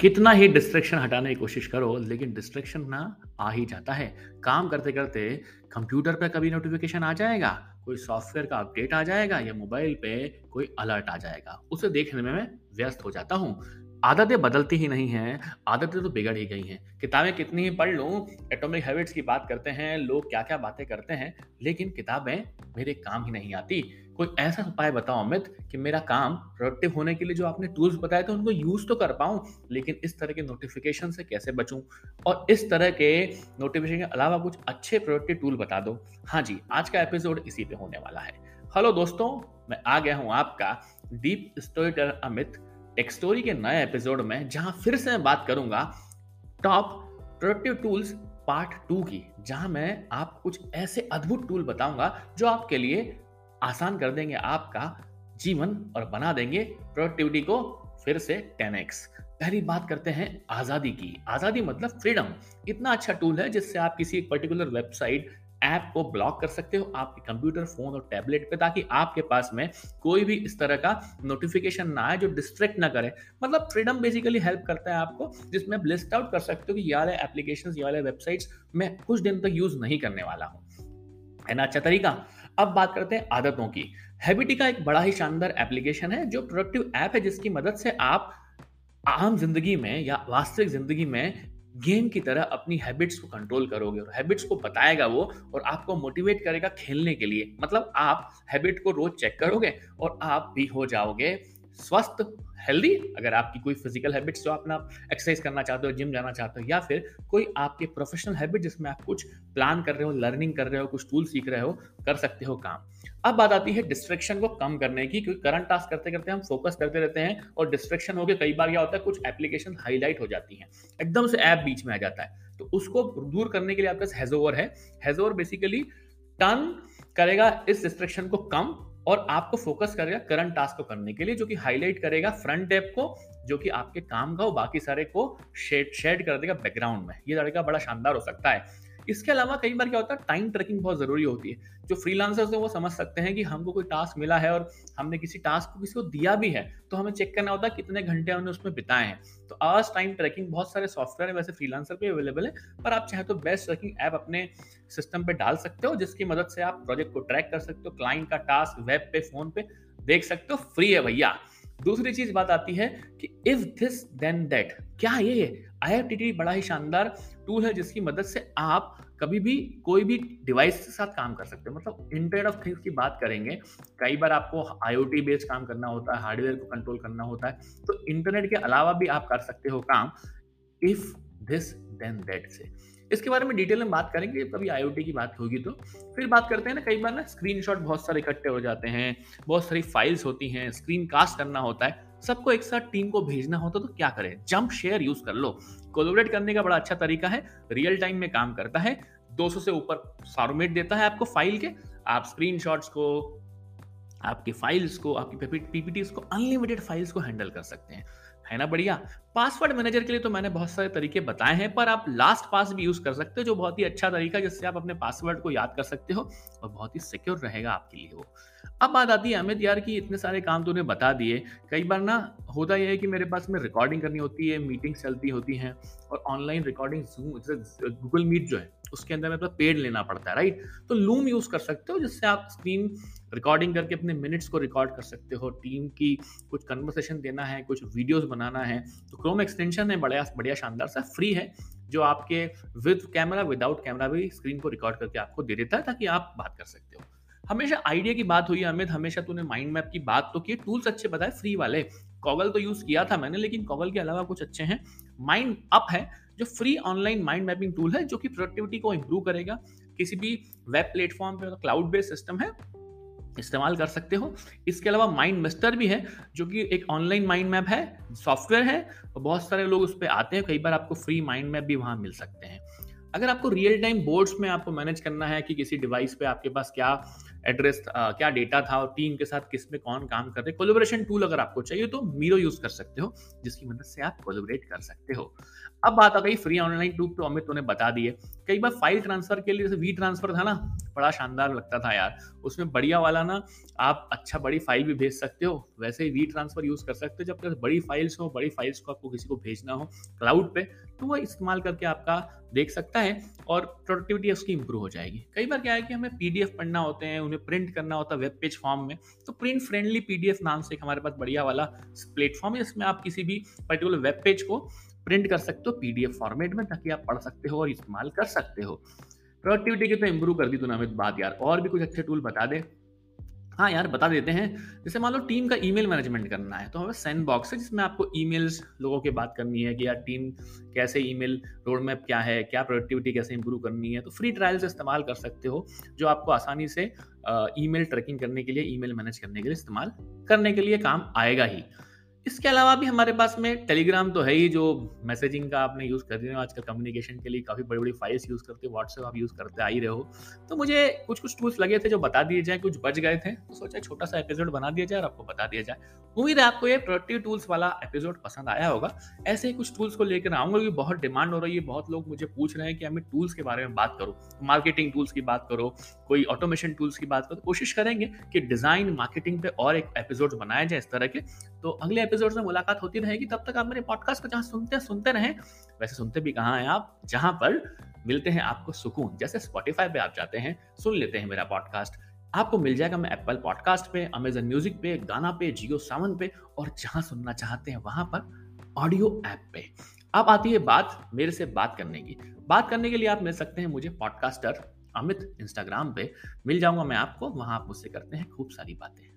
कितना ही डिस्ट्रैक्शन हटाने की कोशिश करो, लेकिन डिस्ट्रैक्शन ना आ ही जाता है। काम करते करते कंप्यूटर पर कभी नोटिफिकेशन आ जाएगा, कोई सॉफ्टवेयर का अपडेट आ जाएगा, या मोबाइल पे कोई अलर्ट आ जाएगा। उसे देखने में मैं व्यस्त हो जाता हूँ। आदतें बदलती ही नहीं हैं, आदतें तो बिगड़ ही गई हैं। किताबें कितनी ही पढ़ लूँ एटॉमिक हैबिट्स की बात करते हैं, लोग क्या क्या बातें करते हैं, लेकिन किताबें मेरे काम ही नहीं आती। कोई ऐसा उपाय बताओ अमित कि मेरा काम प्रोडक्टिव होने के लिए जो आपने टूल्स बताए थे, उनको यूज़ तो कर पाऊँ, लेकिन इस तरह के नोटिफिकेशन से कैसे बचूं? और इस तरह के नोटिफिकेशन के अलावा कुछ अच्छे प्रोडक्टिव टूल बता दो। हाँ जी, आज का एपिसोड इसी पे होने वाला है। हेलो दोस्तों, मैं आ गया हूँ आपका deep storyteller Amit. Tech story के नए एपिसोड में, जहाँ फिर से मैं बात करूँगा top productive tools part two की, जहाँ मैं आपको कुछ ऐसे अद्भुत टूल बताऊँगा जो आपके लिए आसान कर देंगे आपका जीवन और बना देंगे प्रोडक्टिविटी को फिर से 10x पहली बात करते हैं आज़ादी की। आज़ादी मतलब फ्रीडम इतना अच्छा टूल है जिससे आप किसी एक पर्टिकुलर वेबसाइट ऐप को ब्लॉक कर सकते हो, आपके कंप्यूटर फ़ोन और टैबलेट पे, ताकि आपके पास में कोई भी इस तरह का नोटिफिकेशन ना आए जो डिस्ट्रैक्ट ना करे। मतलब फ्रीडम बेसिकली हेल्प करता है आपको, जिसमें लिस्ट आउट कर सकते हो कि ये एप्लीकेशन ये वाले वेबसाइट्स मैं कुछ दिन तक यूज़ नहीं करने वाला हूँ। है ना? अच्छा तरीका? अब बात करते हैं आदतों की। हैबिटी का एक बड़ा ही शानदार एप्लीकेशन है, जो प्रोडक्टिव ऐप है, जिसकी मदद से आप आम ज़िंदगी में या वास्तविक ज़िंदगी में गेम की तरह अपनी हैबिट्स को कंट्रोल करोगे। और हैबिट्स को बताएगा वो, और आपको मोटिवेट करेगा खेलने के लिए। मतलब आप हैबिट को रोज चेक करोगे, और आप भी हो जाओगे। स्वस्थ हेल्दी अगर आपकी कोई फ़िज़िकल हैबिट्स जो अपना एक्सरसाइज करना चाहते हो जिम जाना चाहते हो, या फिर कोई आपके प्रोफेशनल हैबिट जिसमें आप कुछ प्लान कर रहे हो लर्निंग कर रहे हो, कुछ टूल सीख रहे हो, कर सकते हो काम। अब बात आती है डिस्ट्रैक्शन को कम करने की, क्योंकि करंट टास्क करते करते हम फोकस करते रहते हैं और डिस्ट्रैक्शन होकर कई बार क्या होता है, कुछ एप्लीकेशन हाईलाइट हो जाती हैं। एकदम से ऐप बीच में आ जाता है। तो उसको दूर करने के लिए आपके पास हेजोवर है। हेजोवर बेसिकली टर्न करेगा इस डिस्ट्रैक्शन को कम और आपको फोकस करेगा करंट टास्क को करने के लिए, जो कि हाईलाइट करेगा फ्रंट डेप को, जो कि आपके काम का हो, बाकी सारे को शेड शेड कर देगा बैकग्राउंड में। ये लड़का बड़ा शानदार हो सकता है। इसके अलावा कई बार क्या होता है टाइम ट्रैकिंग बहुत ज़रूरी होती है। जो फ्रीलांसर्स है, वो समझ सकते हैं कि हमको कोई टास्क मिला है और हमने किसी टास्क को किसी को दिया भी है तो हमें चेक करना होता है कितने घंटे हमने उसमें बिताए हैं। तो आज टाइम ट्रैकिंग बहुत सारे सॉफ्टवेयर है, वैसे फ्रीलांसर पे अवेलेबल है, पर आप चाहे तो बेस्ट ट्रैकिंग ऐप अपने सिस्टम पे डाल सकते हो, जिसकी मदद से आप प्रोजेक्ट को ट्रैक कर सकते हो क्लाइंट का टास्क वेब पे फ़ोन पे देख सकते हो फ्री है भैया। दूसरी चीज़ बात आती है कि इफ़ दिस देन दैट क्या ये आई बड़ा ही शानदार टूल है जिसकी मदद से आप कभी भी कोई भी डिवाइस के साथ काम कर सकते हो। मतलब इंटरनेट ऑफ़ थिंग्स की बात करेंगे, कई बार आपको आईओटी बेस्ड काम करना होता है हार्डवेयर को कंट्रोल करना होता है तो इंटरनेट के अलावा भी आप कर सकते हो काम इफ़ दिस देन दैट से। इसके बारे में डिटेल में बात करेंगे कभी आईओटी की बात होगी तो। फिर बात करते हैं ना, कई बार ना स्क्रीनशॉट बहुत सारे इकट्ठे हो जाते हैं, बहुत सारी फाइल्स होती हैं स्क्रीन कास्ट करना होता है, सबको एक साथ टीम को भेजना होता तो क्या करें? जंप शेयर यूज़ कर लो। कोलोबरेट करने का बड़ा अच्छा तरीका है, रियल टाइम में काम करता है 200 से ऊपर फॉर्मेट देता है आपको फ़ाइल के, आप स्क्रीन को, आपकी फाइल्स को, आपकी पीपीटी को, अनलिमिटेड फाइल्स को हैंडल कर सकते हैं। है ना बढ़िया? पासवर्ड मैनेजर के लिए तो मैंने बहुत सारे तरीके बताए हैं, पर आप लास्ट पास भी यूज़ कर सकते हो, जो बहुत ही अच्छा तरीका जिससे आप अपने पासवर्ड को याद कर सकते हो और बहुत ही सिक्योर रहेगा आपके लिए वो। अब बात आती है अमित यार की, इतने सारे काम तूने बता दिए। कई बार ना होता यह है कि मेरे पास में रिकॉर्डिंग करनी होती है मीटिंग चलती होती हैं और online recording Zoom Google Meet जो है उसके अंदर पास पेड लेना पड़ता है राइट तो लूम यूज़ कर सकते हो, जिससे आप स्क्रीन रिकॉर्डिंग करके अपने मिनट्स को रिकॉर्ड कर सकते हो टीम की कुछ कन्वर्सेशन देना है, कुछ वीडियोस बनाना है। तो क्रोम एक्सटेंशन है बढ़िया बढ़िया शानदार सा फ्री है, जो आपके विद कैमरा विदाउट कैमरा भी स्क्रीन को रिकॉर्ड करके आपको दे देता है, ताकि आप बात कर सकते हो। हमेशा आइडिया की बात हुई, अमित, हमेशा तूने माइंड मैप की बात तो की टूल्स अच्छे बताए फ्री वाले। कॉगल तो यूज़ किया था मैंने, लेकिन कॉगल के अलावा कुछ अच्छे हैं। माइंड अप है, जो free online mind mapping tool है, जो कि प्रोडक्टिविटी को इम्प्रूव करेगा। किसी भी वेब प्लेटफॉर्म पे क्लाउड बेस्ड सिस्टम है, इस्तेमाल कर सकते हो। इसके अलावा माइंड मिस्टर भी है, जो कि एक ऑनलाइन माइंड मैप है सॉफ्टवेयर है, और बहुत सारे लोग उस पर आते हैं। कई बार आपको फ्री माइंड मैप भी वहाँ मिल सकते हैं। अगर आपको रियल टाइम बोर्ड्स में आपको मैनेज करना है कि किसी डिवाइस पे आपके पास क्या एड्रेस क्या डेटा था और टीम के साथ किसमें कौन काम कर रहे कोलोबरेशन टूल अगर आपको चाहिए तो मीरो यूज़ कर सकते हो, जिसकी मदद से आप कोलोबरेट कर सकते हो। अब बात आ गई फ्री ऑनलाइन टूल तो अमित ने बता दिए। कई बार फ़ाइल ट्रांसफ़र के लिए, जैसे वी ट्रांसफ़र था ना बड़ा शानदार लगता था यार। उसमें बढ़िया वाला ना, आप अच्छा बड़ी फ़ाइल भी भेज सकते हो, वैसे ही वी ट्रांसफ़र यूज़ कर सकते हो, जब तक बड़ी फाइल्स हो, बड़ी फाइल्स को आपको किसी को भेजना हो क्लाउड पे तो वो इस्तेमाल करके आपका देख सकता है और प्रोडक्टिविटी उसकी इंप्रूव हो जाएगी। कई बार क्या है कि हमें पीडीएफ पढ़ना होते हैं, उन्हें प्रिंट करना होता है वेब पेज फॉर्म में तो प्रिंट फ्रेंडली पीडीएफ नाम से एक हमारे पास बढ़िया वाला प्लेटफॉर्म है इसमें आप किसी भी पर्टिकुलर वेब पेज को प्रिंट कर सकते हो पीडीएफ फॉर्मेट में, ताकि आप पढ़ सकते हो और इस्तेमाल कर सकते हो। प्रोडक्टिविटी की तो इंप्रूव कर दी तूने अमित, बात यार। और भी कुछ अच्छे टूल बता दे। हाँ यार, बता देते हैं। जैसे मान लो टीम का ईमेल मैनेजमेंट करना है तो हमें सेंड बॉक्स है, जिसमें आपको ईमेल्स लोगों के बात करनी है कि यार टीम कैसे ईमेल रोड मैप क्या है, क्या प्रोडक्टिविटी कैसे इंप्रूव करनी है तो फ्री ट्रायल्स इस्तेमाल कर सकते हो, जो आपको आसानी से ईमेल ट्रैकिंग करने के लिए ईमेल मैनेज करने के लिए इस्तेमाल करने के लिए काम आएगा ही। इसके अलावा भी हमारे पास में टेलीग्राम तो है ही, जो मैसेजिंग का आपने यूज़ कर रहे हो आजकल कम्युनिकेशन के लिए, काफ़ी बड़ी बड़ी फाइल्स यूज़ करते हो व्हाट्सएप आप यूज़ करते आ ही रहे हो। तो मुझे कुछ कुछ टूल्स लगे थे जो बता दिए जाए, कुछ बच गए थे तो सोचा छोटा सा एपिसोड बना दिया जाए और आपको बता दिया जाए। उम्मीद है आपको ये प्रोडक्टिव टूल्स वाला एपिसोड पसंद आया होगा। ऐसे ही कुछ टूल्स को लेकर आऊँगा, क्योंकि बहुत डिमांड हो रही है, बहुत लोग मुझे पूछ रहे हैं कि हमें टूल्स के बारे में बात करो। मार्केटिंग टूल्स की बात करो, कोई ऑटोमेशन टूल्स की बात करो तो कोशिश करेंगे कि डिज़ाइन मार्केटिंग पे और एक एपिसोड बनाया जाए इस तरह के। तो अगले एपिसोड में मुलाकात होती रहेगी, तब तक आप मेरे पॉडकास्ट को जहाँ सुनते हैं, सुनते रहें। वैसे सुनते भी कहाँ हैं आप? जहाँ पर मिलते हैं आपको सुकून, जैसे स्पॉटिफाई पे आप जाते हैं, सुन लेते हैं मेरा पॉडकास्ट आपको मिल जाएगा मैं एप्पल पॉडकास्ट पे अमेजन म्यूज़िक पे गाना पे जियो सावन पे, और जहाँ सुनना चाहते हैं, वहाँ पर ऑडियो ऐप पे। अब आती है बात मेरे से बात करने की। बात करने के लिए आप मिल सकते हैं मुझे पॉडकास्टर अमित इंस्टाग्राम पे। मिल जाऊँगा मैं आपको, वहाँ आप मुझसे करते हैं खूब सारी बातें।